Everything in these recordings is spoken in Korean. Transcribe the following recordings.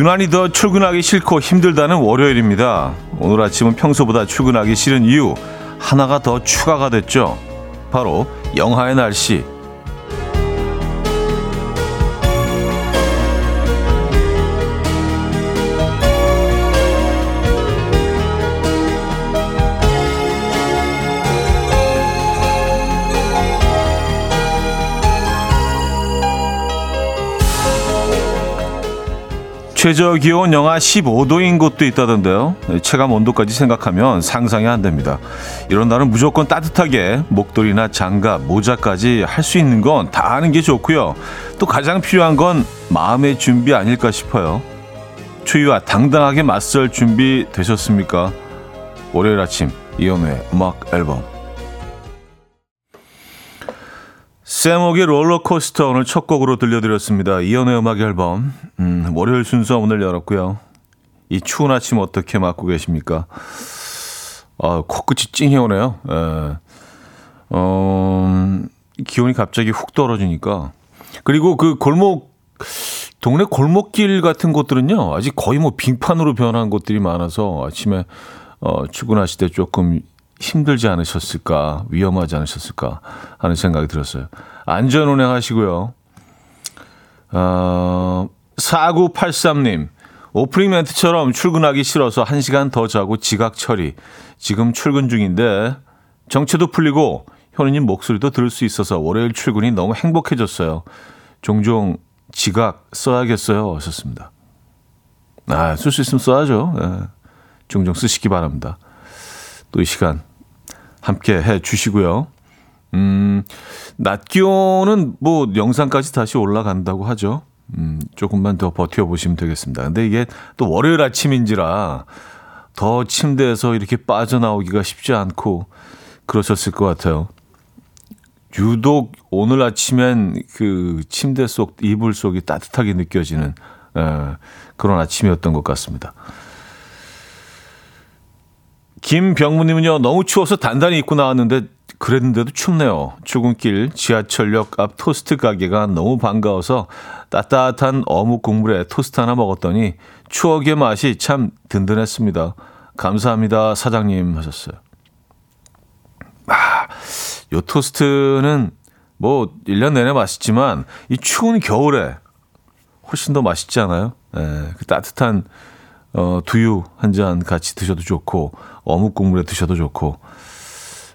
유난히 더 출근하기 싫고 힘들다는 월요일입니다. 오늘 아침은 평소보다 출근하기 싫은 이유 하나가 더 추가가 됐죠. 바로 영하의 날씨. 최저 기온 영하 15도인 곳도 있다던데요. 체감 온도까지 생각하면 상상이 안 됩니다. 이런 날은 무조건 따뜻하게 목도리나 장갑, 모자까지 할 수 있는 건 다 하는 게 좋고요. 또 가장 필요한 건 마음의 준비 아닐까 싶어요. 추위와 당당하게 맞설 준비 되셨습니까? 월요일 아침 이연우의 음악 앨범 세목의 롤러코스터 오늘 첫 곡으로 들려드렸습니다. 이연의 음악 앨범 음, 월요일 순서 오늘 열었고요. 이 추운 아침 어떻게 맞고 계십니까? 아, 코끝이 찡해 오네요. 예. 어, 기온이 갑자기 훅 떨어지니까 그리고 그 골목 동네 골목길 같은 곳들은요 아직 거의 뭐 빙판으로 변한 곳들이 많아서 아침에 어, 출근하실 때 조금 힘들지 않으셨을까, 위험하지 않으셨을까 하는 생각이 들었어요. 안전 운행하시고요. 어, 4983님, 오프닝 멘트처럼 출근하기 싫어서 1시간 더 자고 지각 처리. 지금 출근 중인데 정체도 풀리고 현우님 목소리도 들을 수 있어서 월요일 출근이 너무 행복해졌어요. 종종 지각 써야겠어요. 하셨습니다. 아, 쓸 수 있으면 써야죠. 예. 종종 쓰시기 바랍니다. 또 이 시간 함께 해 주시고요. 음, 낮 기온은 뭐 영상까지 다시 올라간다고 하죠. 음, 조금만 더 버텨보시면 되겠습니다. 근데 이게 또 월요일 아침인지라 더 침대에서 이렇게 빠져나오기가 쉽지 않고 그러셨을 것 같아요. 유독 오늘 아침엔 그 침대 속, 이불 속이 따뜻하게 느껴지는 에, 그런 아침이었던 것 같습니다. 김병무님은요, 너무 추워서 단단히 입고 나왔는데, 그랬는데도 춥네요. 출근길 지하철역 앞 토스트 가게가 너무 반가워서 따뜻한 어묵 국물에 토스트 하나 먹었더니 추억의 맛이 참 든든했습니다. 감사합니다, 사장님 하셨어요. 아, 요 토스트는 뭐 1년 내내 맛있지만 이 추운 겨울에 훨씬 더 맛있지 않아요? 예, 그 따뜻한 어, 두유 한 잔 같이 드셔도 좋고 어묵 국물에 드셔도 좋고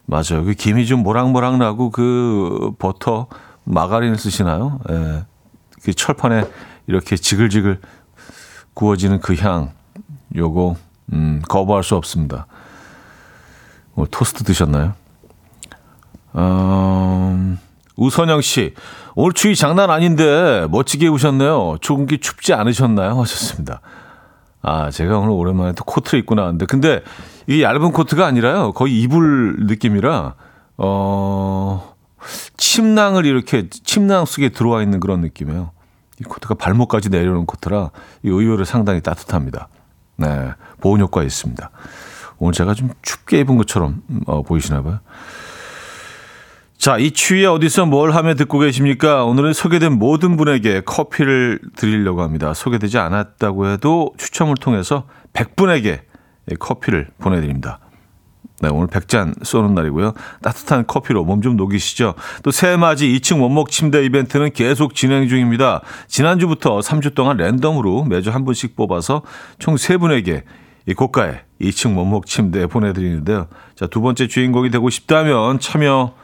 맞아요. 그 김이 좀 모락모락 나고 그 버터 마가린을 쓰시나요? 예. 그 철판에 이렇게 지글지글 구워지는 그 향, 요거 음, 거부할 수 없습니다. 뭐 토스트 드셨나요? 어, 우선영 씨, 오늘 추위 장난 아닌데 멋지게 오셨네요. 조금기 춥지 않으셨나요? 하셨습니다. 아, 제가 오늘 오랜만에 또 코트를 입고 나왔는데, 근데 이 얇은 코트가 아니라요. 거의 이불 느낌이라, 어, 침낭을 이렇게, 침낭 속에 들어와 있는 그런 느낌이에요. 이 코트가 발목까지 내려오는 코트라, 이 의외로 상당히 따뜻합니다. 네. 보온 효과 있습니다. 오늘 제가 좀 춥게 입은 것처럼, 어, 보이시나 봐요. 자, 이 추위에 어디서 뭘 하며 듣고 계십니까? 오늘은 소개된 모든 분에게 커피를 드리려고 합니다. 소개되지 않았다고 해도 추첨을 통해서 100분에게 커피를 보내드립니다. 네, 오늘 100잔 쏘는 날이고요. 따뜻한 커피로 몸 좀 녹이시죠. 또 새해맞이 2층 원목 침대 이벤트는 계속 진행 중입니다. 지난주부터 3주 동안 랜덤으로 매주 한 분씩 뽑아서 총 3분에게 이 고가의 2층 원목 침대 보내드리는데요. 자, 두 번째 주인공이 되고 싶다면 참여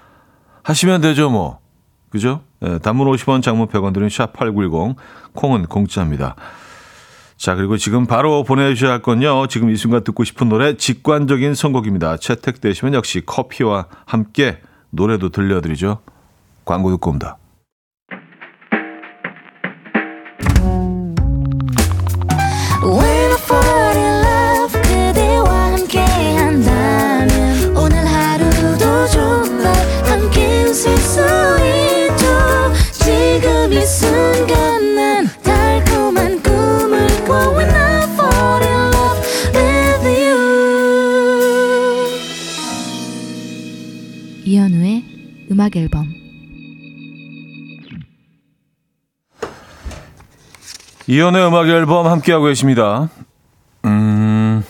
하시면 되죠, 뭐. 그죠? 예, 단문 50원, 장문 100원 드는 샵8910, 콩은 공짜입니다. 자, 그리고 지금 바로 보내주셔야 할 건요. 지금 이 순간 듣고 싶은 노래, 직관적인 선곡입니다. 채택되시면 역시 커피와 함께 노래도 들려드리죠. 광고 듣고 옵니다. 음악 앨범 이연의 음악 앨범 함께하고 계십니다. 음,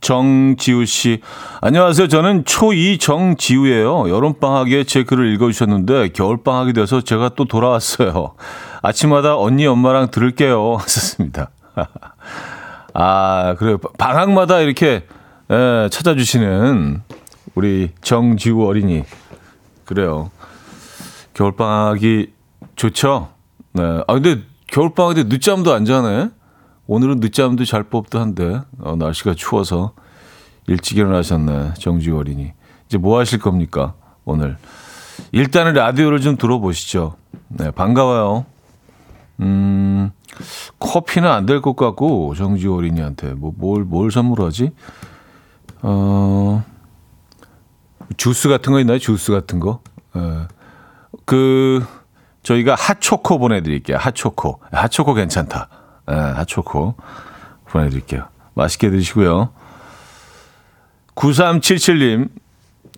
정지우 씨. 안녕하세요. 저는 초2 정지우예요. 여름방학에 제 글을 읽어주셨는데 겨울방학이 돼서 제가 또 돌아왔어요. 아침마다 언니 엄마랑 들을게요. 하셨습니다. 아, 그래요. 방학마다 이렇게 예, 찾아주시는 우리 정지우 어린이. 그래요. 겨울방학이 좋죠? 네. 아, 근데 겨울방학 때 늦잠도 안 자네? 오늘은 늦잠도 잘 법도 한데, 어, 날씨가 추워서 일찍 일어나셨네, 어린이. 이제 뭐 하실 겁니까, 오늘? 일단은 라디오를 좀 들어보시죠. 네, 반가워요. 음, 커피는 안 될 것 같고, 정지우 어린이한테. 뭐, 뭘, 뭘 선물하지? 어, 주스 같은 거 있나요? 주스 같은 거? 예. 그, 저희가 핫초코 보내드릴게요. 핫초코. 핫초코 괜찮다. 예, 핫초코 보내드릴게요. 맛있게 드시고요. 9377님,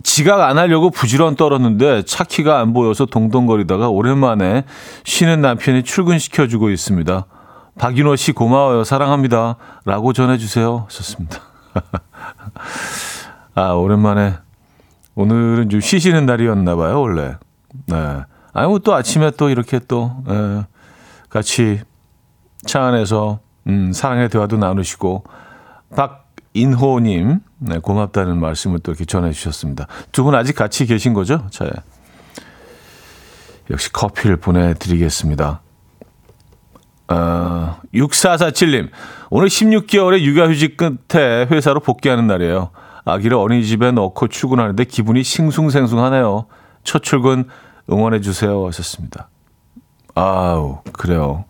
지각 안 하려고 부지런 떨었는데 차키가 안 보여서 동동거리다가 오랜만에 쉬는 남편이 출근시켜주고 있습니다. 박윤호 씨 고마워요. 사랑합니다. 라고 전해주세요. 하셨습니다. 아, 오랜만에. 오늘은 좀 쉬시는 날이었나 봐요, 원래. 네. 아니, 뭐 또 아침에 또 이렇게 또, 에, 같이 차 안에서, 음, 사랑의 대화도 나누시고, 박인호님, 네, 고맙다는 말씀을 또 이렇게 전해주셨습니다. 두 분 아직 같이 계신 거죠? 차에. 역시 커피를 보내드리겠습니다. 어, 6447님, 오늘 16개월의 육아휴직 끝에 회사로 복귀하는 날이에요. 아기를 어린이집에 넣고 출근하는데 기분이 싱숭생숭하네요. 첫 출근 응원해 주세요. 하셨습니다. 아우, 그래요.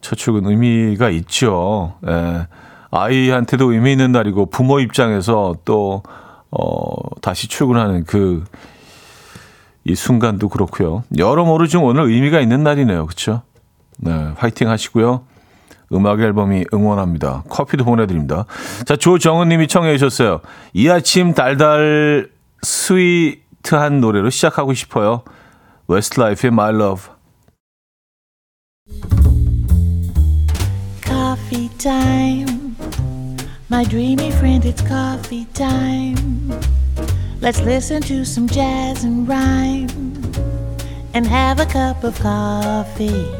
첫 출근 의미가 있죠. 예. 아이한테도 의미 있는 날이고 부모 입장에서 또, 어, 다시 출근하는 그, 이 순간도 그렇고요. 여러모로 좀 오늘 의미가 있는 날이네요. 그렇죠? 네, 화이팅 하시고요. 음악 앨범이 응원합니다. 커피도 보내드립니다. 자, 조정은 님이 청해 주셨어요. 이 아침 달달 sweet한 노래로 시작하고 싶어요. 웨스트라이프의 My Love. Coffee time. My dreamy friend, it's coffee time. Let's listen to some jazz and rhyme and have a cup of coffee.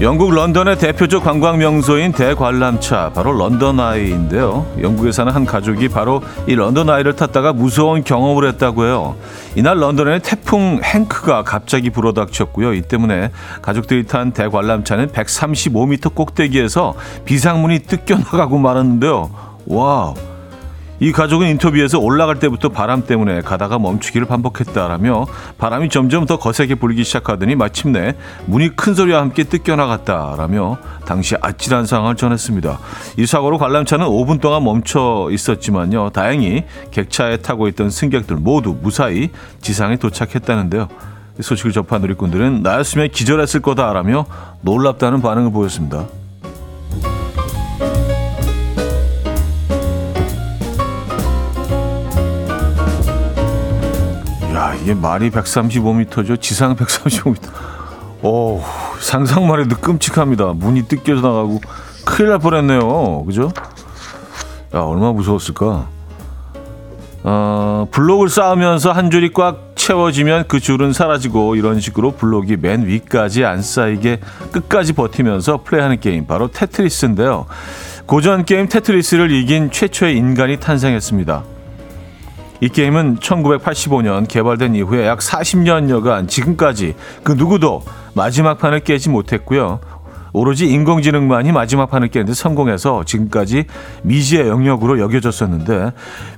영국 런던의 대표적 관광 명소인 대관람차 바로 런던 아이인데요. 영국에 사는 한 가족이 바로 이 런던 아이를 탔다가 무서운 경험을 했다고 해요. 이날 런던에 태풍 행크가 갑자기 불어닥쳤고요. 이 때문에 가족들이 탄 대관람차는 135m 꼭대기에서 비상문이 뜯겨 나가고 말았는데요. Wow. 이 가족은 인터뷰에서 올라갈 때부터 바람 때문에 가다가 멈추기를 반복했다라며 바람이 점점 더 거세게 불기 시작하더니 마침내 문이 큰 소리와 함께 뜯겨나갔다라며 당시 아찔한 상황을 전했습니다. 이 사고로 관람차는 5분 동안 멈춰 있었지만요. 다행히 객차에 타고 있던 승객들 모두 무사히 지상에 도착했다는데요. 이 소식을 접한 누리꾼들은 나였으면 기절했을 거다라며 놀랍다는 반응을 보였습니다. 이게 말이 135m죠. 지상 135m. 오, 상상만 해도 끔찍합니다. 문이 뜯겨져 나가고 큰일 날 뻔했네요. 그죠? 야, 얼마나 무서웠을까? 어, 블록을 쌓으면서 한 줄이 꽉 채워지면 그 줄은 사라지고 이런 식으로 블록이 맨 위까지 안 쌓이게 끝까지 버티면서 플레이하는 게임 바로 테트리스인데요. 고전 게임 테트리스를 이긴 최초의 인간이 탄생했습니다. 이 게임은 1985년 개발된 이후에 약 40년여간 지금까지 그 누구도 마지막 판을 깨지 못했고요. 오로지 인공지능만이 마지막 판을 깨는데 성공해서 지금까지 미지의 영역으로 여겨졌었는데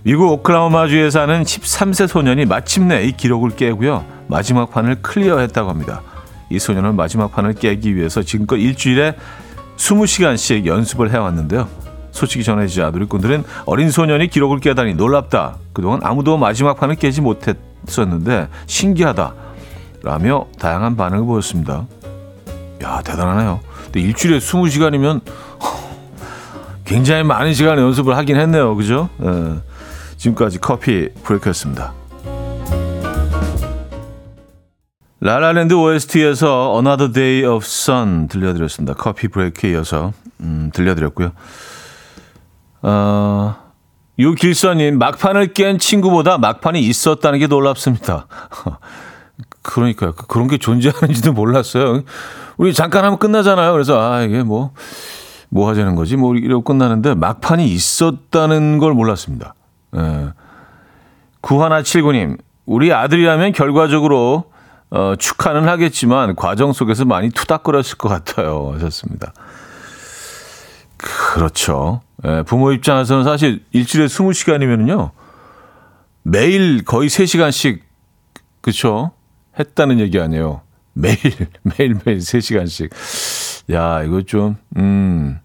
미국 오클라호마주에 사는 13세 소년이 마침내 이 기록을 깨고요. 마지막 판을 클리어했다고 합니다. 이 소년은 마지막 판을 깨기 위해서 지금껏 일주일에 20시간씩 연습을 해왔는데요. 소식이 전해지자 누리꾼들은 어린 소년이 기록을 깨다니 놀랍다. 그동안 아무도 마지막 판을 깨지 못했었는데 신기하다. 라며 다양한 반응을 보였습니다. 야, 대단하네요. 근데 일주일에 20시간이면 굉장히 많은 시간 연습을 하긴 했네요. 그죠? 예. 지금까지 커피 브레이크였습니다. 라라랜드 OST에서 Another Day of Sun 들려드렸습니다. 커피 브레이크에 이어서 음, 들려드렸고요. 어, 유길선님 막판을 깬 친구보다 막판이 있었다는 게 놀랍습니다. 그러니까요. 그런 게 존재하는지도 몰랐어요. 우리 잠깐 하면 끝나잖아요. 그래서 아 이게 뭐뭐 뭐 하자는 거지? 뭐 이러고 끝나는데 막판이 있었다는 걸 몰랐습니다. 예. 9179님, 우리 아들이라면 결과적으로 어, 축하는 하겠지만 과정 속에서 많이 투닥거렸을 것 같아요. 하셨습니다. 그렇죠. 예, 부모 입장에서는 사실 일주일에 20시간이면요. 매일 거의 3시간씩, 그쵸? 했다는 얘기 아니에요. 매일, 매일 매일 3시간씩. 야, 이거 좀, 음,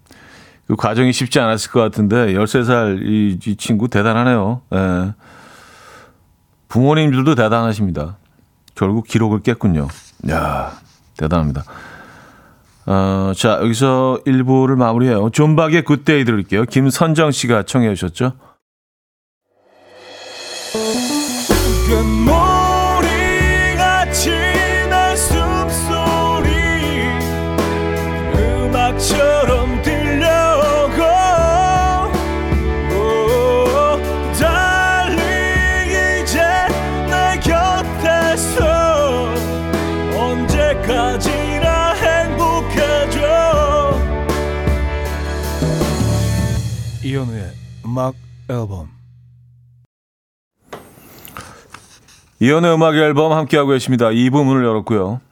그 과정이 쉽지 않았을 것 같은데, 13살 이, 이 친구 대단하네요. 예. 부모님들도 대단하십니다. 결국 기록을 깼군요. 야 대단합니다. 어, 자, 여기서 1부를 마무리해요. 존박의 Good Day 들을게요. 김선정 씨가 청해 주셨죠? 음악 앨범 이현우의 음악 앨범 함께하고 계십니다. 2부 문을 열었고요.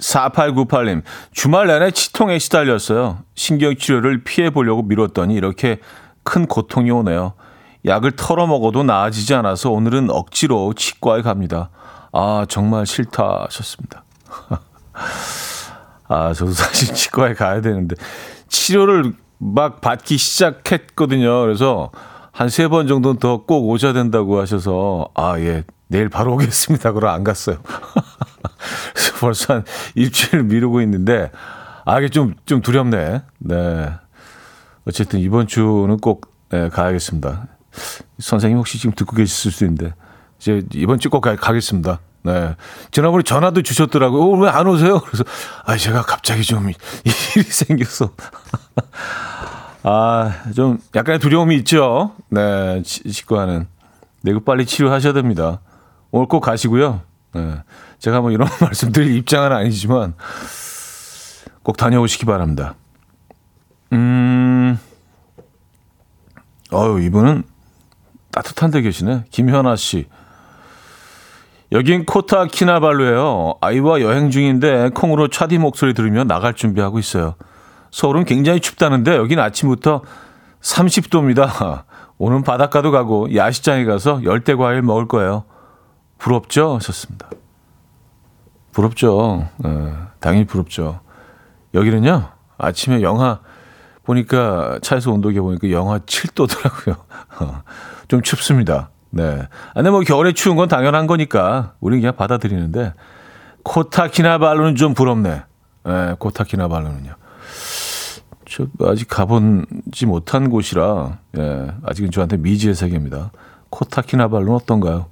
4898님, 주말 내내 치통에 시달렸어요. 신경치료를 피해보려고 미뤘더니 이렇게 큰 고통이 오네요. 약을 털어 먹어도 나아지지 않아서 오늘은 억지로 치과에 갑니다. 아, 정말 싫다 하셨습니다. 아, 저도 사실 치과에 가야 되는데, 치료를 막 받기 시작했거든요. 그래서 한 세 번 정도는 더 꼭 오셔야 된다고 하셔서 아, 예. 내일 바로 오겠습니다. 그러 안 갔어요. 벌써 한 일주일 미루고 있는데 아, 이게 좀, 좀 두렵네. 네. 어쨌든 이번 주는 꼭 네, 가야겠습니다. 선생님 혹시 지금 듣고 계실 수 있는데 이제 이번 주 꼭 가겠습니다. 네. 지난번에 전화도 주셨더라고요. 어, 왜안 오세요? 그래서, 아, 제가 갑자기 좀 일이 생겨서. 아, 좀 약간의 두려움이 있죠. 네, 치과는. 네, 이거 빨리 치료하셔야 됩니다. 오늘 꼭 가시고요. 네. 제가 뭐 이런 말씀 드릴 입장은 아니지만 꼭 다녀오시기 바랍니다. 음, 어유 이분은 따뜻한 데 계시네. 김현아 씨. 여긴 코타 키나발루예요. 아이와 여행 중인데 콩으로 차디 목소리 들으며 나갈 준비하고 있어요. 서울은 굉장히 춥다는데 여긴 아침부터 30도입니다. 오늘 바닷가도 가고 야시장에 가서 열대 과일 먹을 거예요. 부럽죠? 하셨습니다. 부럽죠. 네, 당연히 부럽죠. 여기는요, 아침에 영하, 보니까 차에서 온도계 보니까 영하 7도더라고요. 좀 춥습니다. 네. 아, 근데 뭐 겨울에 추운 건 당연한 거니까 우리는 그냥 받아들이는데 코타키나발루는 좀 부럽네. 네, 코타키나발루는요. 저 아직 가본지 못한 곳이라 예, 아직은 저한테 미지의 세계입니다. 코타키나발루는 어떤가요?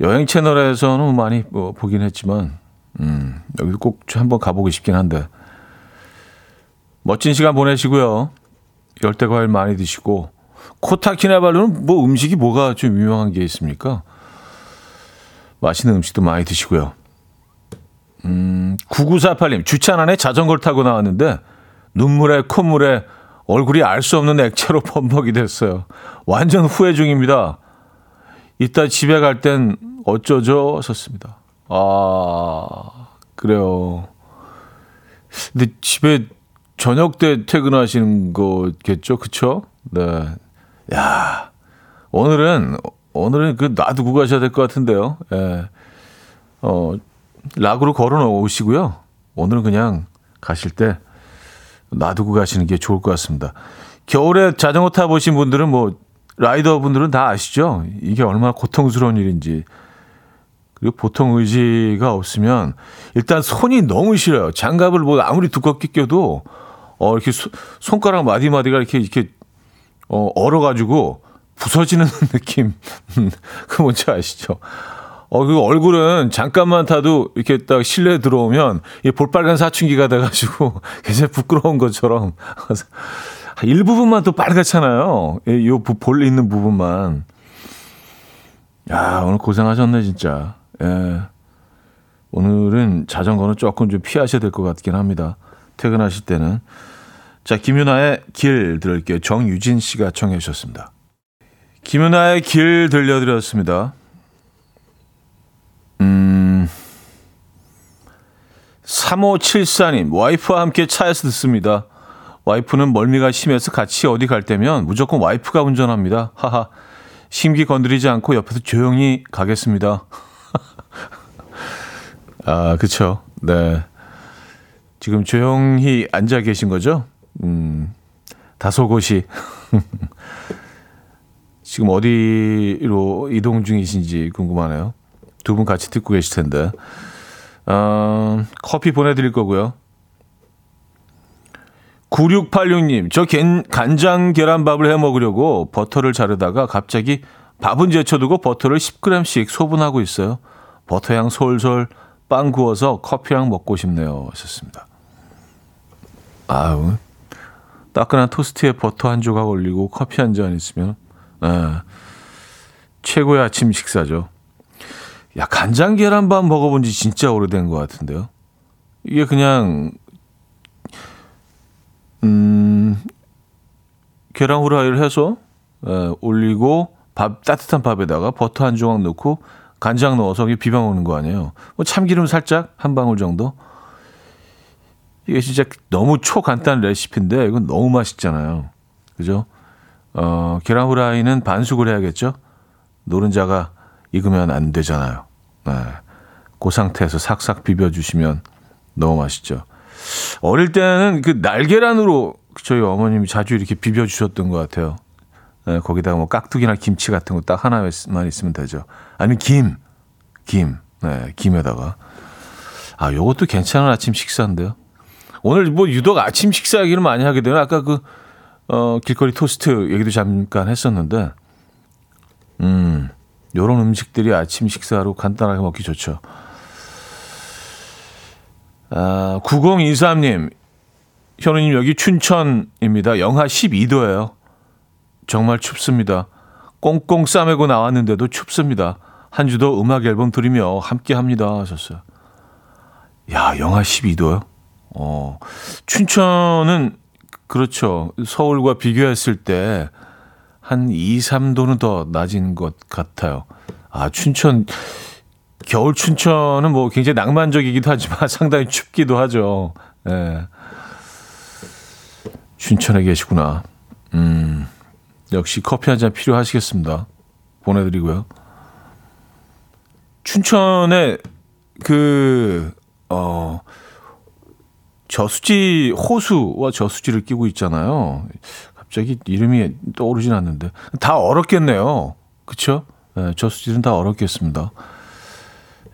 여행 채널에서는 많이 뭐 보긴 했지만 음, 여기도 꼭 한번 가보고 싶긴 한데 멋진 시간 보내시고요. 열대 과일 많이 드시고 코타키나발루는 뭐 음식이 뭐가 좀 유명한 게 있습니까? 맛있는 음식도 많이 드시고요. 음, 9948님, 주차 안에 자전거를 타고 나왔는데 눈물에 콧물에 얼굴이 알 수 없는 액체로 범벅이 됐어요. 완전 후회 중입니다. 이따 집에 갈 땐 어쩌죠? 하셨습니다. 아, 그래요. 근데 집에 저녁 때 퇴근하시는 거겠죠? 그쵸? 네. 야, 오늘은, 오늘은 그 놔두고 가셔야 될 것 같은데요. 예. 어, 락으로 걸어 놓으시고요. 오늘은 그냥 가실 때 놔두고 가시는 게 좋을 것 같습니다. 겨울에 자전거 타보신 분들은 뭐, 라이더 분들은 다 아시죠? 이게 얼마나 고통스러운 일인지. 그리고 보통 의지가 없으면 일단 손이 너무 싫어요. 장갑을 뭐 아무리 두껍게 껴도 어 이렇게 소, 손가락 마디 마디가 이렇게 이렇게 어 얼어가지고 부서지는 느낌. 그 뭔지 아시죠? 어, 그 얼굴은 잠깐만 타도 이렇게 딱 실내 들어오면 이 볼빨간 사춘기가 돼가지고 굉장히 부끄러운 것처럼 일부분만 또 빨갛잖아요. 이볼 있는 부분만. 야, 오늘 고생하셨네, 진짜. 예. 오늘은 자전거는 조금 좀 피하셔야 될 것 같긴 합니다. 퇴근하실 때는. 자, 김윤아의 길 들을게요. 정유진 씨가 청해 주셨습니다. 김윤아의 길 들려드렸습니다. 음, 3574님, 와이프와 함께 차에서 듣습니다. 와이프는 멀미가 심해서 같이 어디 갈 때면 무조건 와이프가 운전합니다. 하하. 심기 건드리지 않고 옆에서 조용히 가겠습니다. 아, 그쵸. 네. 지금 조용히 앉아 계신 거죠? 음, 다소곳이. 지금 어디로 이동 중이신지 궁금하네요. 두 분 같이 듣고 계실 텐데. 어, 커피 보내드릴 거고요. 9686님, 저 간장 계란밥을 해 먹으려고 버터를 자르다가 갑자기 밥은 제쳐두고 버터를 10g씩 소분하고 있어요. 버터향 솔솔 빵 구워서 커피랑 먹고 싶네요. 하셨습니다. 아우, 따끈한 토스트에 버터 한 조각 올리고 커피 한 잔 있으면, 에, 최고의 아침 식사죠. 야, 간장 계란밥 먹어본 지 진짜 오래된 것 같은데요. 이게 그냥 음, 계란 후라이를 해서 에, 올리고 밥 따뜻한 밥에다가 버터 한 조각 넣고 간장 넣어서 비벼 먹는 거 아니에요. 뭐 참기름 살짝 한 방울 정도. 이게 진짜 너무 초간단 레시피인데 이건 너무 맛있잖아요. 그죠? 어, 계란 후라이는 반숙을 해야겠죠? 노른자가 익으면 안 되잖아요. 네. 그 상태에서 삭삭 비벼주시면 너무 맛있죠. 어릴 때는 그 날계란으로 저희 어머님이 자주 이렇게 비벼 주셨던 것 같아요. 네, 거기다가 뭐 깍두기나 김치 같은 거 딱 하나만 있으면 되죠. 아니면 김, 김, 네, 김에다가. 아, 요것도 괜찮은 아침 식사인데요. 오늘 뭐 유독 아침 식사 얘기를 많이 하게 되요 아까 그, 어, 길거리 토스트 얘기도 잠깐 했었는데, 음, 요런 음식들이 아침 식사로 간단하게 먹기 좋죠. 아, 9023님, 현우님 여기 춘천입니다. 영하 12도예요. 정말 춥습니다. 꽁꽁 싸매고 나왔는데도 춥습니다. 한 주도 음악 앨범 들으며 함께 합니다. 하셨어요. 야, 영하 12도요? 어, 춘천은 그렇죠. 서울과 비교했을 때 한 2, 3도는 더 낮은 것 같아요. 아, 춘천 겨울 춘천은 뭐 굉장히 낭만적이기도 하지만 상당히 춥기도 하죠. 예. 춘천에 계시구나. 음, 역시 커피 한 잔 필요하시겠습니다. 보내드리고요. 춘천에 그, 어, 저수지, 호수와 저수지를 끼고 있잖아요. 갑자기 이름이 떠오르진 않는데. 다 얼었겠네요. 그쵸? 네, 저수지는 다 얼었겠습니다.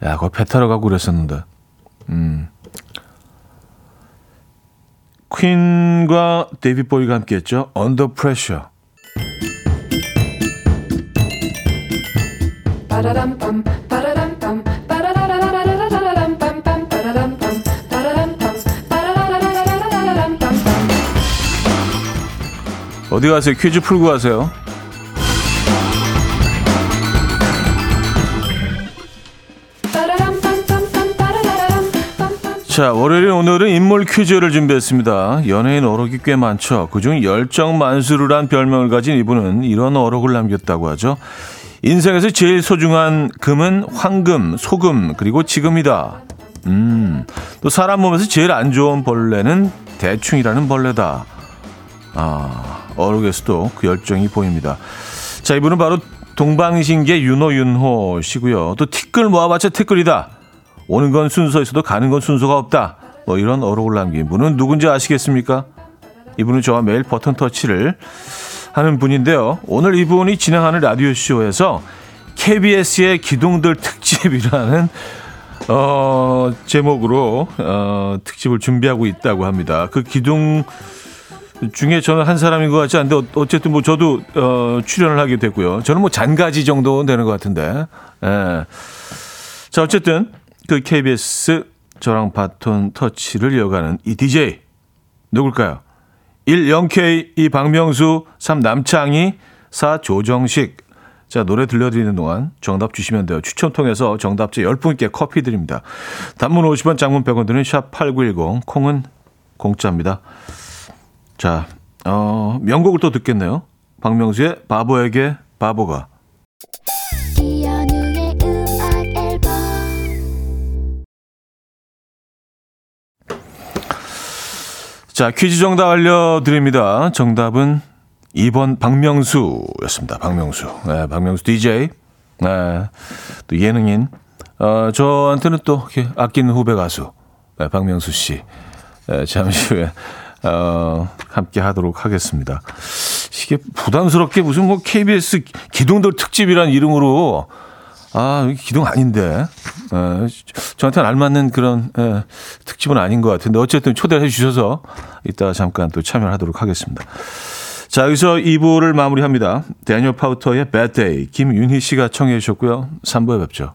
야, 거기 배 타러 가고 그랬었는데. 음. 퀸과 데이비드 보위가 함께 했죠. Under Pressure. 어디 가세요? 퀴즈 풀고 가세요. 자, 월요일 오늘은 인물 퀴즈를 준비했습니다. 연예인 어록이 꽤 많죠. 그중 열정 만수르란 별명을 가진 이분은 이런 어록을 남겼다고 하죠. 인생에서 제일 소중한 금은 황금, 소금, 그리고 지금이다. 음, 또 사람 몸에서 제일 안 좋은 벌레는 대충이라는 벌레다. 아, 어록에서도 그 열정이 보입니다. 자, 이분은 바로 동방신기 윤호 윤호 씨고요. 또 티끌 모아봤자 티끌이다. 오는 건 순서 있어도 가는 건 순서가 없다. 뭐 이런 어록을 남긴 분은 누군지 아시겠습니까? 이분은 저와 매일 버튼 터치를 하는 분인데요. 오늘 이분이 진행하는 라디오 쇼에서 KBS의 기둥들 특집이라는 어, 제목으로 어, 특집을 준비하고 있다고 합니다. 그 기둥 중에 저는 한 사람인 것 같지 않은데 어, 어쨌든 뭐 저도 어, 출연을 하게 됐고요. 저는 뭐 잔가지 정도 되는 것 같은데. 예. 자 어쨌든 그 KBS 저랑 바톤 터치를 이어가는 이 DJ 누굴까요? 1 0K 이 박명수 3 남창희 4 조정식 자, 노래 들려드리는 동안 정답 주시면 돼요. 추천 통해서 정답자 10분께 커피 드립니다. 단문 50원, 장문 100원 드는 샵8910, 콩은 공짜입니다. 자, 어, 명곡을 또 듣겠네요. 박명수의 바보에게 바보가. 자, 퀴즈 정답 알려드립니다. 정답은 2번 박명수였습니다. 박명수. 네, 박명수 DJ. 네, 또 예능인. 어, 저한테는 또 아끼는 후배 가수. 네, 박명수 씨. 네, 잠시 후에, 어, 함께 하도록 하겠습니다. 이게 부담스럽게 무슨 뭐 KBS 기둥돌 특집이란 이름으로 아, 기둥 아닌데. 에, 저한테는 알맞는 그런 에, 특집은 아닌 것 같은데 어쨌든 초대해 주셔서 이따 잠깐 또 참여하도록 하겠습니다. 자, 여기서 2부를 마무리합니다. 데니얼 파우터의 Bad Day 김윤희 씨가 청해 주셨고요. 3부에 뵙죠.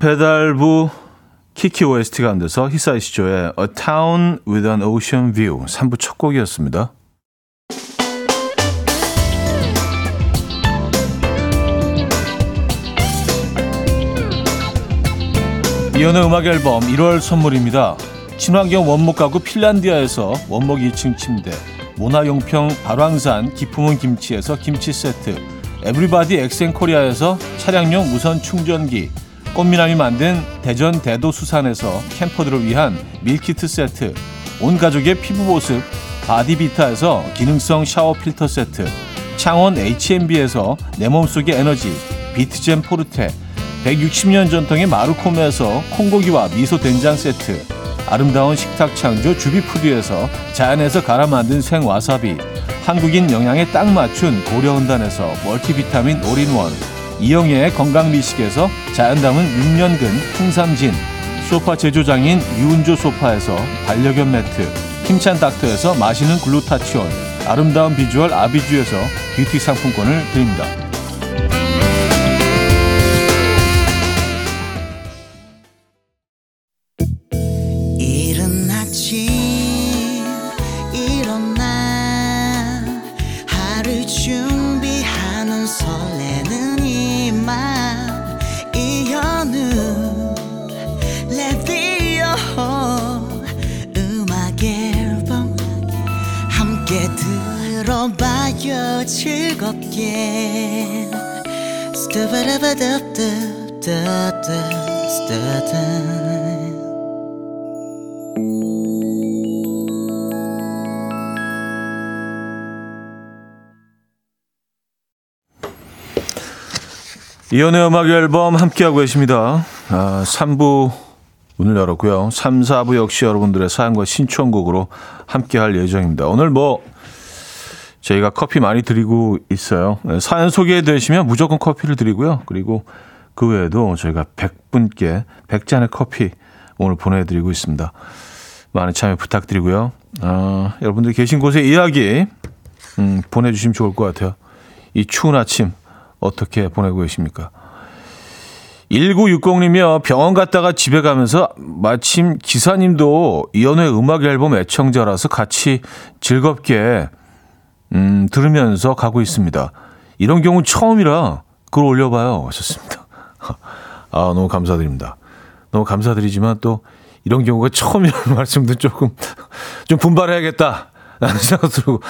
배달부 키키 OST 가운데서 히사이 시조의 A Town with an Ocean View 3부 첫 곡이었습니다. 이현우의 음악 앨범 1월 선물입니다. 친환경 원목 가구 핀란디아에서 원목 2층 침대, 모나용평 발왕산 기품은 김치에서 김치 세트, 에브리바디 엑센코리아에서 차량용 무선 충전기, 꽃미남이 만든 대전 대도수산에서 캠퍼들을 위한 meal kit 세트, 온 가족의 피부 보습 바디비타에서 기능성 샤워 필터 세트, 창원 H&B에서 내 몸속의 에너지 비트젠 포르테, 160년 전통의 마루코메에서 콩고기와 미소 된장 세트, 아름다운 식탁 창조 주비푸드에서 자연에서 갈아 만든 생와사비, 한국인 영양에 딱 맞춘 고려은단에서 멀티비타민 all in one, 이영애의 건강미식에서 자연 담은 6년근 홍삼진, 소파 제조장인 유운조 소파에서 반려견 매트, 힘찬 닥터에서 마시는 글루타치온, 아름다운 비주얼 아비주에서 뷰티 상품권을 드립니다. 일어나 스타바라바답답답답답 이연의 음악 앨범 함께하고 계십니다. 아, 3부 문을 열었고요. 3, 4부 역시 여러분들의 사연과 신청곡으로 함께할 예정입니다. 오늘 뭐 저희가 커피 많이 드리고 있어요. 네, 사연 소개되시면 무조건 커피를 드리고요. 그리고 그 외에도 저희가 100분께 100잔의 커피 오늘 보내드리고 있습니다. 많은 참여 부탁드리고요. 아, 여러분들 계신 곳에 이야기 음, 보내주시면 좋을 것 같아요. 이 추운 아침 어떻게 보내고 계십니까? 1960님이요. 병원 갔다가 집에 가면서 마침 기사님도 이연의 음악 앨범 애청자라서 같이 즐겁게 음, 들으면서 가고 있습니다. 이런 경우 처음이라 글 올려봐요. 하셨습니다. 아, 너무 감사드립니다. 너무 감사드리지만 또 이런 경우가 처음이라는 말씀도 조금 좀 분발해야겠다. 라는 생각 들고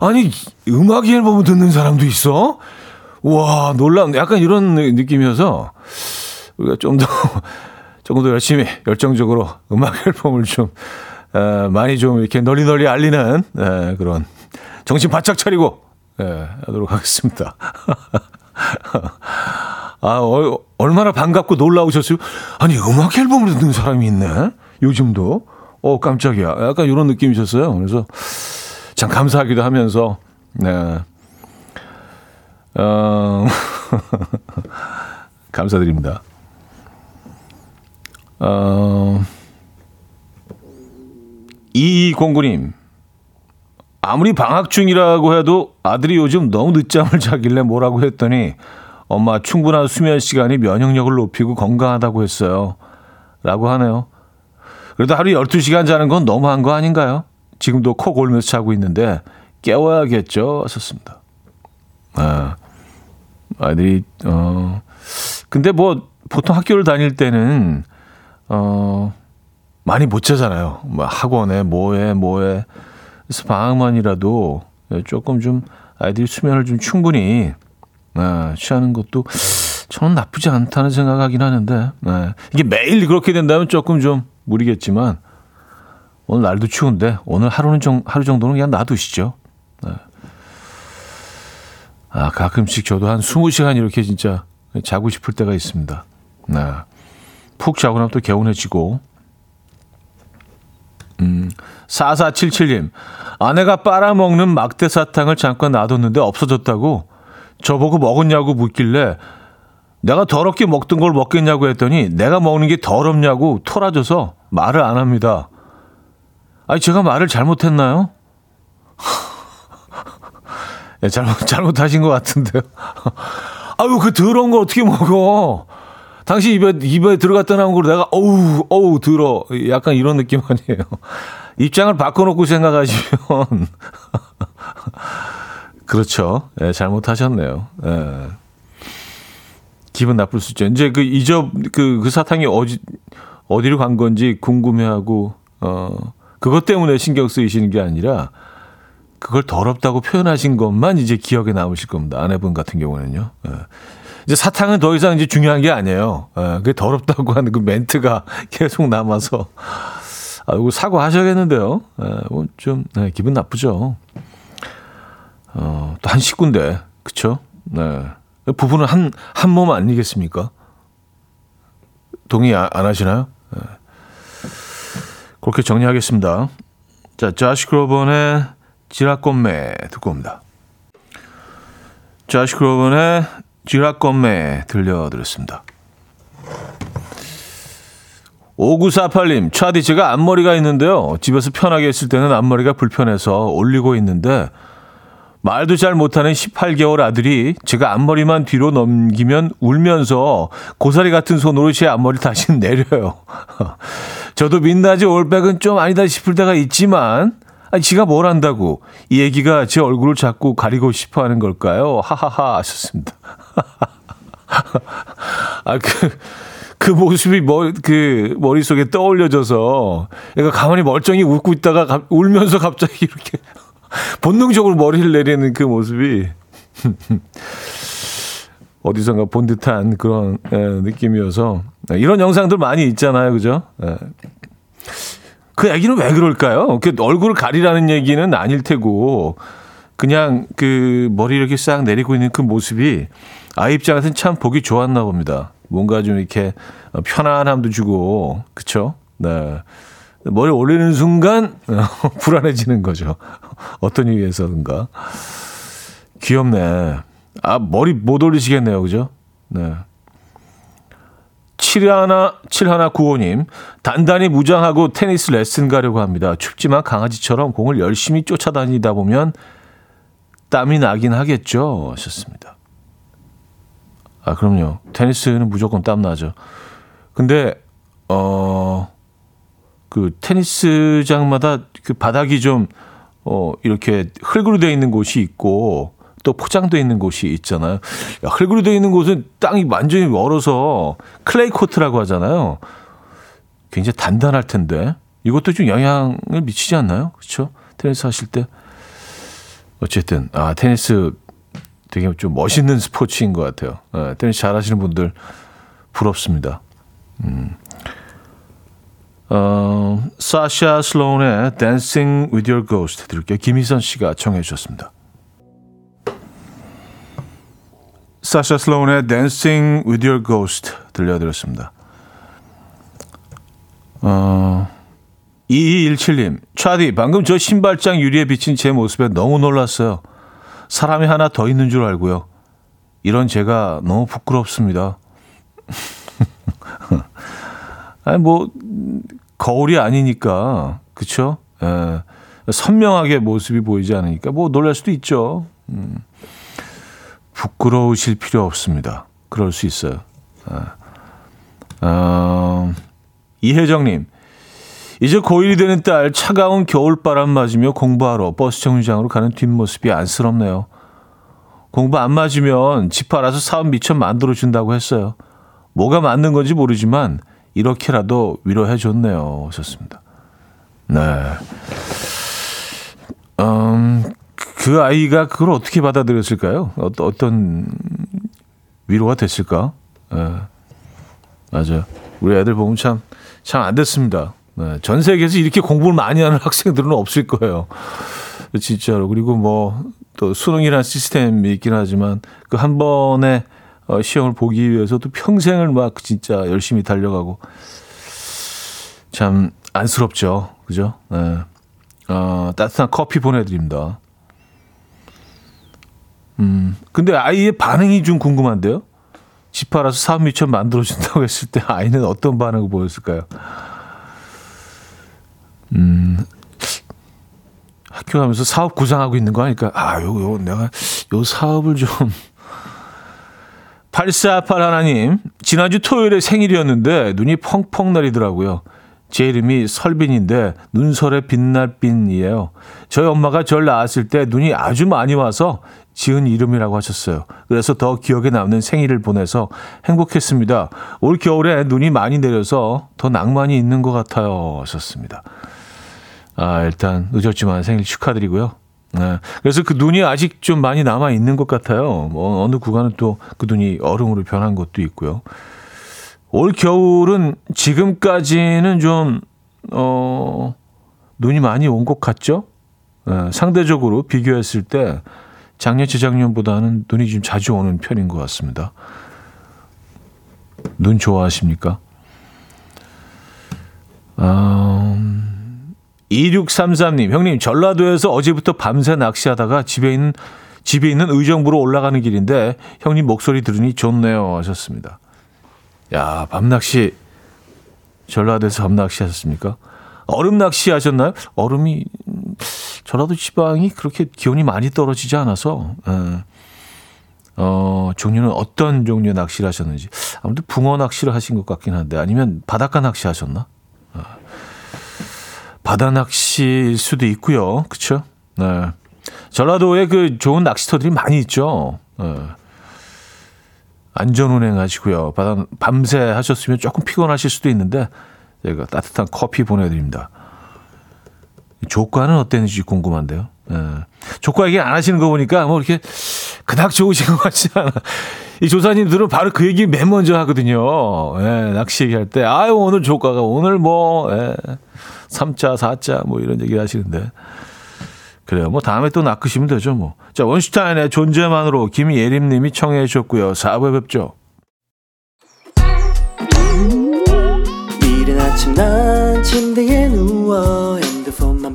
아니, 음악 앨범을 듣는 사람도 있어? 와, 놀랍네. 약간 이런 느낌이어서 우리가 좀 더, 조금 더 열심히, 열정적으로 음악 앨범을 좀, 에, 많이 좀 이렇게 널리 널리 알리는 에, 그런 정신 바짝 차리고 에, 하도록 하겠습니다. 아, 어, 얼마나 반갑고 놀라우셨어요? 아니, 음악 앨범을 듣는 사람이 있네? 요즘도? 어, 깜짝이야. 약간 이런 느낌이셨어요. 그래서 참 감사하기도 하면서, 네. 어, 감사드립니다. 어, 2209님. 아무리 방학 중이라고 해도 아들이 요즘 너무 늦잠을 자길래 뭐라고 했더니 엄마 충분한 수면 시간이 면역력을 높이고 건강하다고 했어요. 라고 하네요. 그래도 하루 12시간 자는 건 너무한 거 아닌가요? 지금도 코 골면서 자고 있는데 깨워야겠죠. 하셨습니다. 아, 아들이, 어, 근데 뭐 보통 학교를 다닐 때는, 어, 많이 못 자잖아요. 뭐 학원에 뭐해, 뭐해. 그래서 방학만이라도 조금 좀 아이들이 수면을 좀 충분히 네, 취하는 것도 저는 나쁘지 않다는 생각하긴 하는데 네. 이게 매일 그렇게 된다면 조금 좀 무리겠지만 오늘 날도 추운데 오늘 하루는 좀 하루 정도는 그냥 놔두시죠. 네. 아 가끔씩 저도 한 20시간 이렇게 진짜 자고 싶을 때가 있습니다. 네. 푹 자고 나면 또 개운해지고 음, 4477님. 아내가 빨아먹는 막대 사탕을 잠깐 놔뒀는데 없어졌다고 저보고 먹었냐고 묻길래 내가 더럽게 먹던 걸 먹겠냐고 했더니 내가 먹는 게 더럽냐고 토라져서 말을 안 합니다. 아니, 제가 말을 잘못했나요? 예, 잘못, 잘못하신 것 같은데요. 아유, 그 더러운 걸 어떻게 먹어? 당신 입에, 입에 들어갔다 나온 걸 내가, 어우, 어우, 들어. 약간 이런 느낌 아니에요. 입장을 바꿔놓고 생각하시면. 그렇죠. 예, 잘못하셨네요. 예. 기분 나쁠 수 있죠. 이제 그 이접, 그, 그 사탕이 어디, 어디로 간 건지 궁금해하고, 어, 그것 때문에 신경 쓰이시는 게 아니라, 그걸 더럽다고 표현하신 것만 이제 기억에 남으실 겁니다. 아내분 같은 경우는요. 예. 이제 사탕은 더 이상 이제 중요한 게 아니에요. 예, 그게 더럽다고 하는 그 멘트가 계속 남아서. 아, 이거 사과하셔야겠는데요. 예, 뭐 좀, 네, 기분 나쁘죠. 어, 또 한 식구인데, 그쵸? 네. 부부는 한, 한 몸 아니겠습니까? 동의 안, 안 하시나요? 네. 그렇게 정리하겠습니다. 자, 자시 크로번의 지라꽃매 듣고 옵니다. 자시 크로번의 지라꽃매 들려드렸습니다. 5948님, 차디 제가 앞머리가 있는데요. 집에서 편하게 있을 때는 앞머리가 불편해서 올리고 있는데 말도 잘 못하는 18개월 아들이 제가 앞머리만 뒤로 넘기면 울면서 고사리 같은 손으로 제 앞머리 다시 내려요. 저도 민낯이 올백은 좀 아니다 싶을 때가 있지만 아니, 지가 뭘 안다고 이 얘기가 제 얼굴을 자꾸 가리고 싶어 하는 걸까요? 하하하 하셨습니다. 아, 그, 그 모습이 머, 그 머릿속에 떠올려져서 얘가 가만히 멀쩡히 웃고 있다가 가, 울면서 갑자기 이렇게 본능적으로 머리를 내리는 그 모습이 어디선가 본 듯한 그런 에, 느낌이어서 이런 영상들 많이 있잖아요, 그죠? 에. 그 얘기는 왜 그럴까요? 그 얼굴을 가리라는 얘기는 아닐 테고 그냥 그 머리 이렇게 싹 내리고 있는 그 모습이 아이 입장에서는 참 보기 좋았나 봅니다. 뭔가 좀 이렇게 편안함도 주고 그쵸? 네. 머리 올리는 순간 불안해지는 거죠. 어떤 이유에서든가. 귀엽네. 아, 머리 못 올리시겠네요. 그죠? 네. 71, 7195님, 단단히 무장하고 테니스 레슨 가려고 합니다. 춥지만 강아지처럼 공을 열심히 쫓아다니다 보면 땀이 나긴 하겠죠. 하셨습니다. 아, 그럼요. 테니스는 무조건 땀 나죠. 근데, 어, 그 테니스장마다 그 바닥이 좀, 어, 이렇게 흙으로 되어 있는 곳이 있고, 또 포장되어 있는 곳이 있잖아요. 야, 흙으로 되어 있는 곳은 땅이 완전히 얼어서 클레이 코트라고 하잖아요. 굉장히 단단할 텐데 이것도 좀 영향을 미치지 않나요? 그렇죠? 테니스 하실 때 어쨌든 아 테니스 되게 좀 멋있는 스포츠인 것 같아요. 예, 테니스 잘하시는 분들 부럽습니다. 음. 어, 사샤 슬로운의 Dancing with Your Ghost 들을게요. 김희선 씨가 청해 주셨습니다. 사샤 슬로운의 Dancing with Your Ghost 들려드렸습니다. 어, 2217님, 차디, 방금 저 신발장 유리에 비친 제 모습에 너무 놀랐어요. 사람이 하나 더 있는 줄 알고요. 이런 제가 너무 부끄럽습니다. 아니, 뭐, 거울이 아니니까, 그쵸? 에, 선명하게 모습이 보이지 않으니까, 뭐, 놀랄 수도 있죠. 음, 부끄러우실 필요 없습니다. 그럴 수 있어요. 아, 어, 이혜정님, 이제 고1이 되는 딸 차가운 겨울바람 맞으며 공부하러 버스 정류장으로 가는 뒷모습이 안쓰럽네요. 공부 안 맞으면 집 알아서 사업 미천 만들어준다고 했어요. 뭐가 맞는 건지 모르지만 이렇게라도 위로해 줬네요. 하셨습니다. 네. 음, 그 아이가 그걸 어떻게 받아들였을까요? 어떤, 어떤 위로가 됐을까? 네. 맞아요. 우리 애들 보면 참, 참 안 됐습니다. 네. 전 세계에서 이렇게 공부를 많이 하는 학생들은 없을 거예요. 진짜로. 그리고 뭐, 또 수능이라는 시스템이 있긴 하지만 그 한 번에 어, 시험을 보기 위해서도 평생을 막 진짜 열심히 달려가고 참 안쓰럽죠. 그죠? 네. 어, 따뜻한 커피 보내드립니다. 음, 근데 아이의 반응이 좀 궁금한데요? 집 팔아서 사업 미천 만들어준다고 했을 때 아이는 어떤 반응을 보였을까요? 음, 학교 가면서 사업 구상하고 있는 거 하니까, 아, 요, 요, 내가 요 사업을 좀. 8488 하나님, 지난주 토요일에 생일이었는데 눈이 펑펑 내리더라고요. 제 이름이 설빈인데 눈설의 빛날빈이에요. 저희 엄마가 절 낳았을 때 눈이 아주 많이 와서 지은 이름이라고 하셨어요. 그래서 더 기억에 남는 생일을 보내서 행복했습니다. 올 겨울에 눈이 많이 내려서 더 낭만이 있는 것 같아요. 하셨습니다. 아, 일단 늦었지만 생일 축하드리고요. 네. 그래서 그 눈이 아직 좀 많이 남아 있는 것 같아요. 뭐 어느 구간은 또 그 눈이 얼음으로 변한 것도 있고요. 올 겨울은 지금까지는 좀, 어, 눈이 많이 온 것 같죠? 네, 상대적으로 비교했을 때 작년, 재작년보다는 눈이 좀 자주 오는 편인 것 같습니다. 눈 좋아하십니까? 음, 2633님, 형님, 전라도에서 어제부터 밤새 낚시하다가 집에 있는, 집에 있는 의정부로 올라가는 길인데, 형님 목소리 들으니 좋네요. 하셨습니다. 야, 밤낚시, 전라도에서 밤낚시 하셨습니까? 얼음 낚시 하셨나요? 얼음이, 전라도 지방이 그렇게 기온이 많이 떨어지지 않아서, 에, 어, 종류는 어떤 종류의 낚시를 하셨는지. 아무튼 붕어 낚시를 하신 것 같긴 한데, 아니면 바닷가 낚시 하셨나? 어, 바다 낚시일 수도 있고요. 그쵸? 네. 전라도에 그 좋은 낚시터들이 많이 있죠. 네. 안전 운행하시고요. 바다 밤새 하셨으면 조금 피곤하실 수도 있는데 제가 따뜻한 커피 보내드립니다. 조과는 어땠는지 궁금한데요. 예. 조과 얘기 안 하시는 거 보니까 뭐 이렇게 그닥 좋으신 것 같지 않아. 이 조사님들은 바로 그 얘기 맨 먼저 하거든요. 예, 낚시 얘기할 때. 아유, 오늘 조과가 오늘 뭐, 예, 3자, 4자 뭐 이런 얘기 하시는데. 그래요. 뭐 다음에 또 낚으시면 되죠, 뭐. 자, 원슈타인의 존재만으로 김예림 님이 청해 주셨고요. 4부에 뵙죠. 이른 아침 난 침대에 누워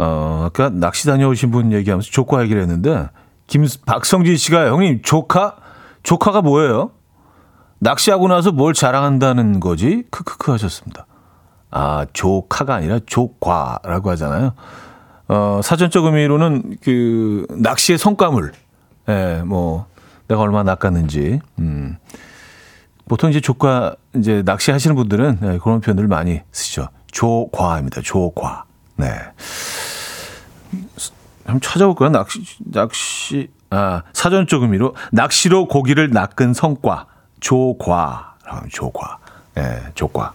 어, 아까 낚시 다녀오신 분 얘기하면서 조카 얘기를 했는데, 김, 박성진 씨가 형님, 조카? 조카가 뭐예요? 낚시하고 나서 뭘 자랑한다는 거지? 크크크 하셨습니다. 아, 조카가 아니라 조과라고 하잖아요. 어, 사전적 의미로는 그 낚시의 성과물. 예, 뭐 내가 얼마나 낚았는지. 음. 보통 이제 조과 이제 낚시 하시는 분들은 네, 그런 표현들을 많이 쓰죠. 조과입니다. 조과. 네. 한번 찾아볼까요? 낚시 낚시 아, 사전적 의미로 낚시로 고기를 낚은 성과. 조과. 조과. 예, 네, 조과.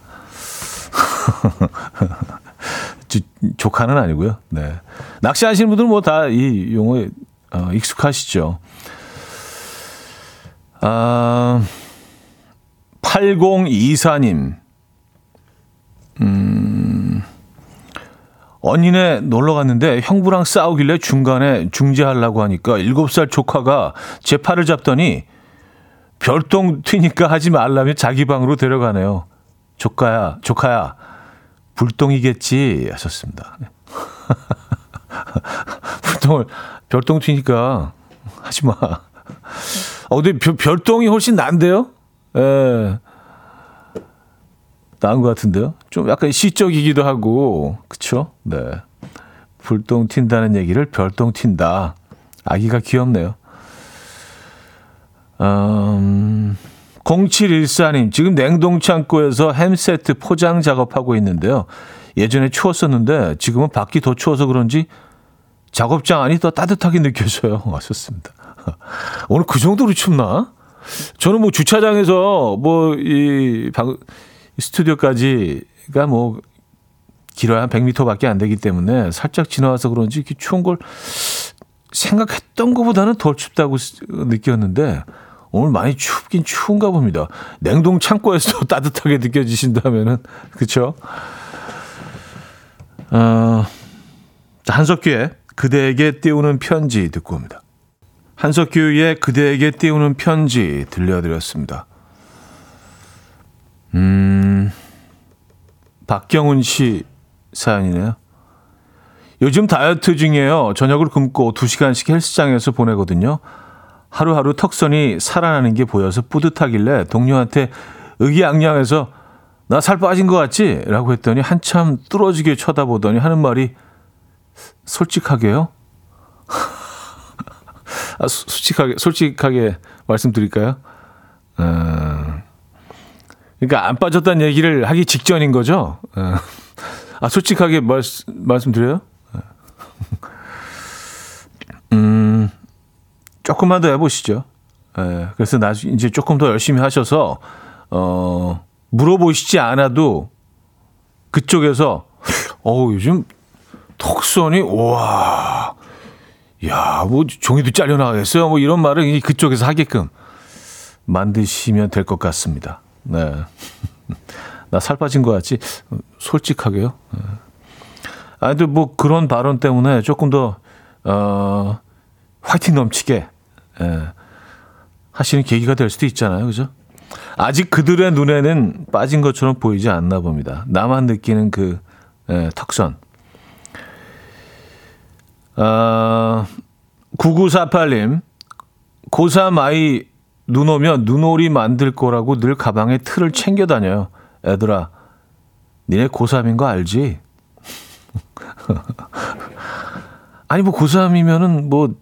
조카는 아니고요. 네. 낚시하시는 분들은 뭐 다 이 용어에 어, 익숙하시죠. 아, 8024님. 음, 언니네 놀러 갔는데 형부랑 싸우길래 중간에 중재하려고 하니까 7살 조카가 제 팔을 잡더니 별똥 튀니까 하지 말라며 자기 방으로 데려가네요. 조카야, 조카야, 불똥이겠지 하셨습니다. 불똥을 별똥 튀니까 하지 마. 어, 근데 별, 별똥이 훨씬 난데요? 예. 나은 것 같은데요? 좀 약간 시적이기도 하고, 그쵸? 네. 불똥 튄다는 얘기를 별똥 튄다. 아기가 귀엽네요. 음, 0714님, 지금 냉동창고에서 햄 세트 포장 작업하고 있는데요. 예전에 추웠었는데 지금은 밖이 더 추워서 그런지 작업장 안이 더 따뜻하게 느껴져요. 왔었습니다. 오늘 그 정도로 춥나? 저는 뭐 주차장에서 뭐 이 스튜디오까지가 뭐 길어야 한 100m밖에 안 되기 때문에 살짝 지나와서 그런지 이렇게 추운 걸 생각했던 것보다는 덜 춥다고 느꼈는데 오늘 많이 춥긴 추운가 봅니다. 냉동 창고에서 따뜻하게 느껴지신다면은 그렇죠? 어, 한석규의 그대에게 띄우는 편지 듣고 옵니다. 한석규의 그대에게 띄우는 편지 들려드렸습니다. 음, 박경훈 씨 사연이네요. 요즘 다이어트 중이에요. 저녁을 굶고 2시간씩 헬스장에서 보내거든요. 하루하루 턱선이 살아나는 게 보여서 뿌듯하길래 동료한테 의기양양해서 나 살 빠진 것 같지? 라고 했더니 한참 뚫어지게 쳐다보더니 하는 말이 솔직하게요? 아, 솔직하게, 솔직하게 말씀드릴까요? 어, 그러니까 안 빠졌다는 얘기를 하기 직전인 거죠? 어, 아, 솔직하게 말, 말씀드려요? 음, 조금만 더 해보시죠. 예, 그래서 나중에 이제 조금 더 열심히 하셔서, 어, 물어보시지 않아도 그쪽에서, 어우, 요즘 턱선이, 와, 야, 뭐 종이도 잘려나가겠어요? 뭐 이런 말을 그쪽에서 하게끔 만드시면 될 것 같습니다. 네. 나 살 빠진 거 같지? 솔직하게요. 네. 아, 근데 뭐 그런 발언 때문에 조금 더, 어, 화이팅 넘치게, 예, 하시는 계기가 될 수도 있잖아요. 그죠? 아직 그들의 눈에는 빠진 것처럼 보이지 않나 봅니다. 나만 느끼는 그, 예, 턱선. 아, 9948님, 고3 아이 눈 오면 눈오리 만들 거라고 늘 가방에 틀을 챙겨 다녀요. 애들아, 니네 고3인 거 알지? 아니, 뭐 고3이면은 뭐,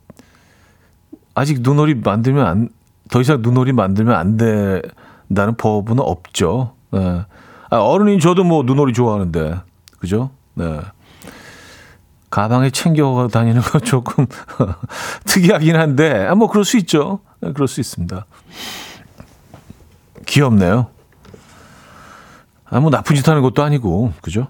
아직 눈오리 만들면 안, 더 이상 눈오리 만들면 안 된다는 법은 없죠. 네. 아, 어른인 저도 뭐 눈오리 좋아하는데, 그죠? 네. 가방에 챙겨 다니는 건 조금 특이하긴 한데, 아, 뭐, 그럴 수 있죠. 네, 그럴 수 있습니다. 귀엽네요. 아, 뭐, 나쁜 짓 하는 것도 아니고, 그죠?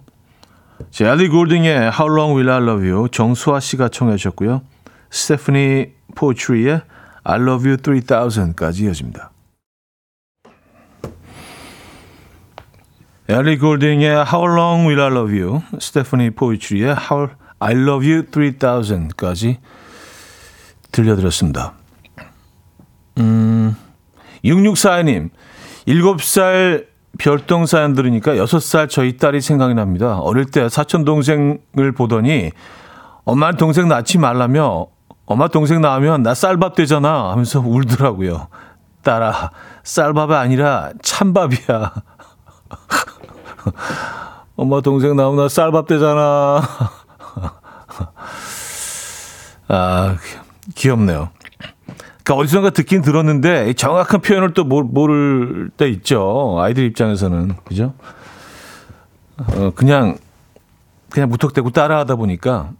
자, 엘리 골딩의 How Long Will I Love You 정수아 씨가 청해 주셨고요. 스테프니 포트리의 I Love You 3000까지 이어집니다. 엘리 골딩의 How Long Will I Love You, 스테프니 포이트리의 How I Love You 3000까지 들려드렸습니다. 음, 6642님, 7살 별똥 사연 들으니까 6살 저희 딸이 생각이 납니다. 어릴 때 사촌 동생을 보더니 엄마 동생 낳지 말라며 엄마 동생 낳으면 나 쌀밥 되잖아 하면서 울더라고요. 딸아, 쌀밥이 아니라 찬밥이야. 엄마 동생 나오면 나 쌀밥 되잖아. 아, 귀엽네요. 그러니까 어디선가 듣긴 들었는데 정확한 표현을 또 모를 때 있죠. 아이들 입장에서는 그죠? 어, 그냥 그냥 무턱대고 따라하다 보니까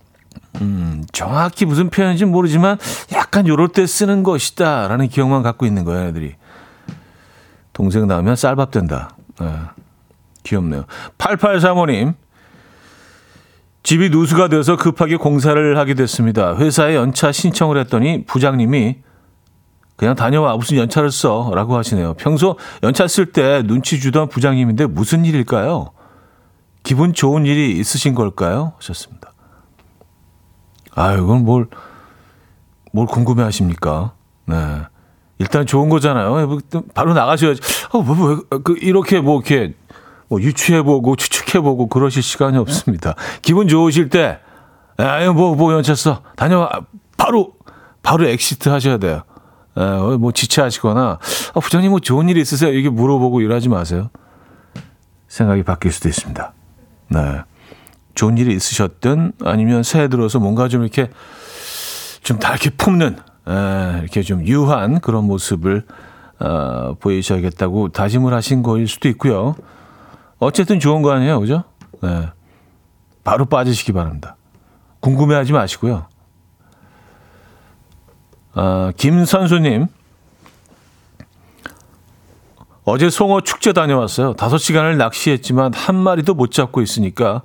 음, 정확히 무슨 표현인지 모르지만 약간 요럴 때 쓰는 것이다라는 기억만 갖고 있는 거예요, 애들이. 동생 나오면 쌀밥 된다. 네. 귀엽네요. 8835님. 집이 누수가 되어서 급하게 공사를 하게 됐습니다. 회사에 연차 신청을 했더니 부장님이 그냥 다녀와 무슨 연차를 써 라고 하시네요. 평소 연차 쓸 때 눈치 주던 부장님인데 무슨 일일까요? 기분 좋은 일이 있으신 걸까요? 하셨습니다. 아, 이건 뭘, 뭘 궁금해 하십니까? 네. 일단 좋은 거잖아요. 뭐, 바로 나가셔야지. 어, 뭐, 뭐, 그, 이렇게 뭐, 이렇게, 뭐, 유추해보고, 추측해보고, 그러실 시간이 없습니다. 기분 좋으실 때, 아유, 뭐, 뭐, 연차 써. 다녀와. 바로, 바로 exit 하셔야 돼요. 에, 어, 뭐, 지체하시거나, 어, 부장님 뭐 좋은 일 있으세요? 이게 물어보고 일하지 마세요. 생각이 바뀔 수도 있습니다. 네. 좋은 일이 있으셨든 아니면 새해 들어서 뭔가 좀 이렇게 좀다 이렇게 품는 에, 이렇게 좀 유한 그런 모습을 어, 보이셔야겠다고 다짐을 하신 거일 수도 있고요. 어쨌든 좋은 거 아니에요, 그죠? 네. 바로 빠지시기 바랍니다. 궁금해하지 마시고요. 아, 김선수님, 어제 송어 축제 다녀왔어요. 다섯 시간을 낚시했지만 한 마리도 못 잡고 있으니까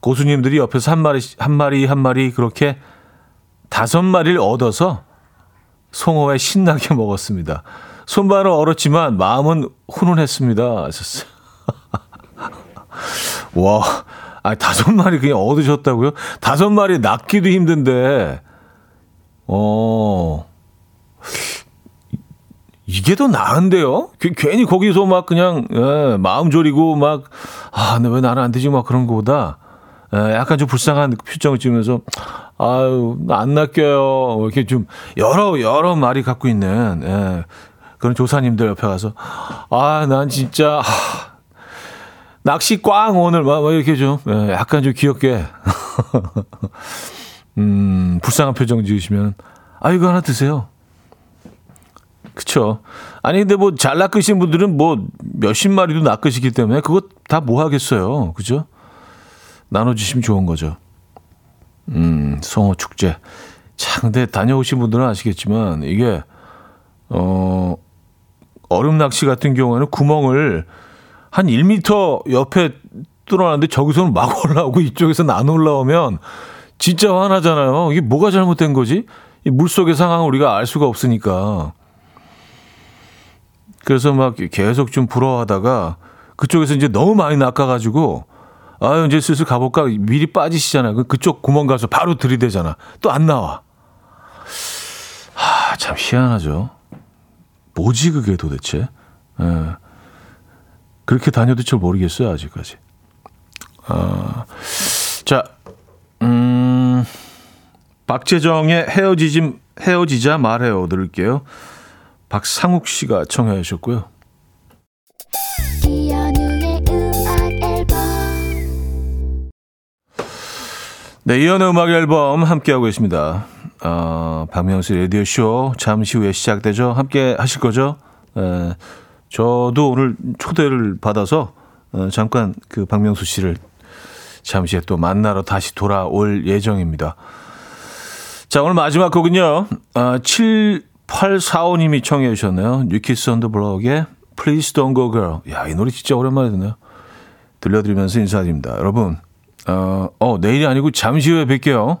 고수님들이 옆에서 한 마리 한 마리 한 마리 그렇게 다섯 마리를 얻어서 송어에 신나게 먹었습니다. 손발은 얼었지만 마음은 훈훈했습니다. 하셨어요. 와, 아 다섯 마리 그냥 얻으셨다고요? 다섯 마리 낚기도 힘든데, 어, 이게 더 나은데요? 괜히 거기서 막 그냥 예, 마음 졸이고 막 아, 왜 나는 안 되지? 막 그런 거보다 예, 약간 좀 불쌍한 표정을 지으면서 아유 안 낚여요. 이렇게 좀 여러 여러 말이 갖고 있는 예, 그런 조사님들 옆에 가서 아 난 진짜 하, 낚시 꽝 오늘 막 이렇게 좀 예, 약간 좀 귀엽게 음 불쌍한 표정 지으시면 아 이거 하나 드세요. 그쵸. 아니, 근데 뭐 잘 낚으신 분들은 뭐 몇십 마리도 낚으시기 때문에 그거 다 뭐 하겠어요. 그죠? 나눠주시면 좋은 거죠. 음, 송어 축제. 참, 근데 다녀오신 분들은 아시겠지만 이게, 어, 얼음 낚시 같은 경우에는 구멍을 한 1미터 옆에 뚫어놨는데 저기서는 막 올라오고 이쪽에서는 안 올라오면 진짜 화나잖아요. 이게 뭐가 잘못된 거지? 이 물속의 상황을 우리가 알 수가 없으니까. 그래서 막 계속 좀 부러워하다가 그쪽에서 이제 너무 많이 낚아가지고 아 이제 슬슬 가볼까 미리 빠지시잖아요. 그 그쪽 구멍 가서 바로 들이대잖아. 또 안 나와. 하 참 희한하죠. 뭐지 그게 도대체? 예. 그렇게 다녀도 잘 모르겠어요 아직까지. 아, 자, 음, 박재정의 헤어지지 헤어지자 말해요 들을게요. 박상욱 씨가 청해 주셨고요. 네, 이현의 음악 앨범 함께하고 계십니다. 어, 박명수 라디오쇼 잠시 후에 시작되죠. 함께 하실 거죠? 에, 저도 오늘 초대를 받아서 어, 잠깐 그 박명수 씨를 잠시 후에 또 만나러 다시 돌아올 예정입니다. 자, 오늘 마지막 곡은요. 아, 7845님이 청해 주셨네요. 뉴키스 언더 블럭의 Please Don't Go Girl. 야, 이 노래 진짜 오랜만에 듣네요. 들려드리면서 인사드립니다. 여러분, 어, 어, 내일이 아니고 잠시 후에 뵐게요.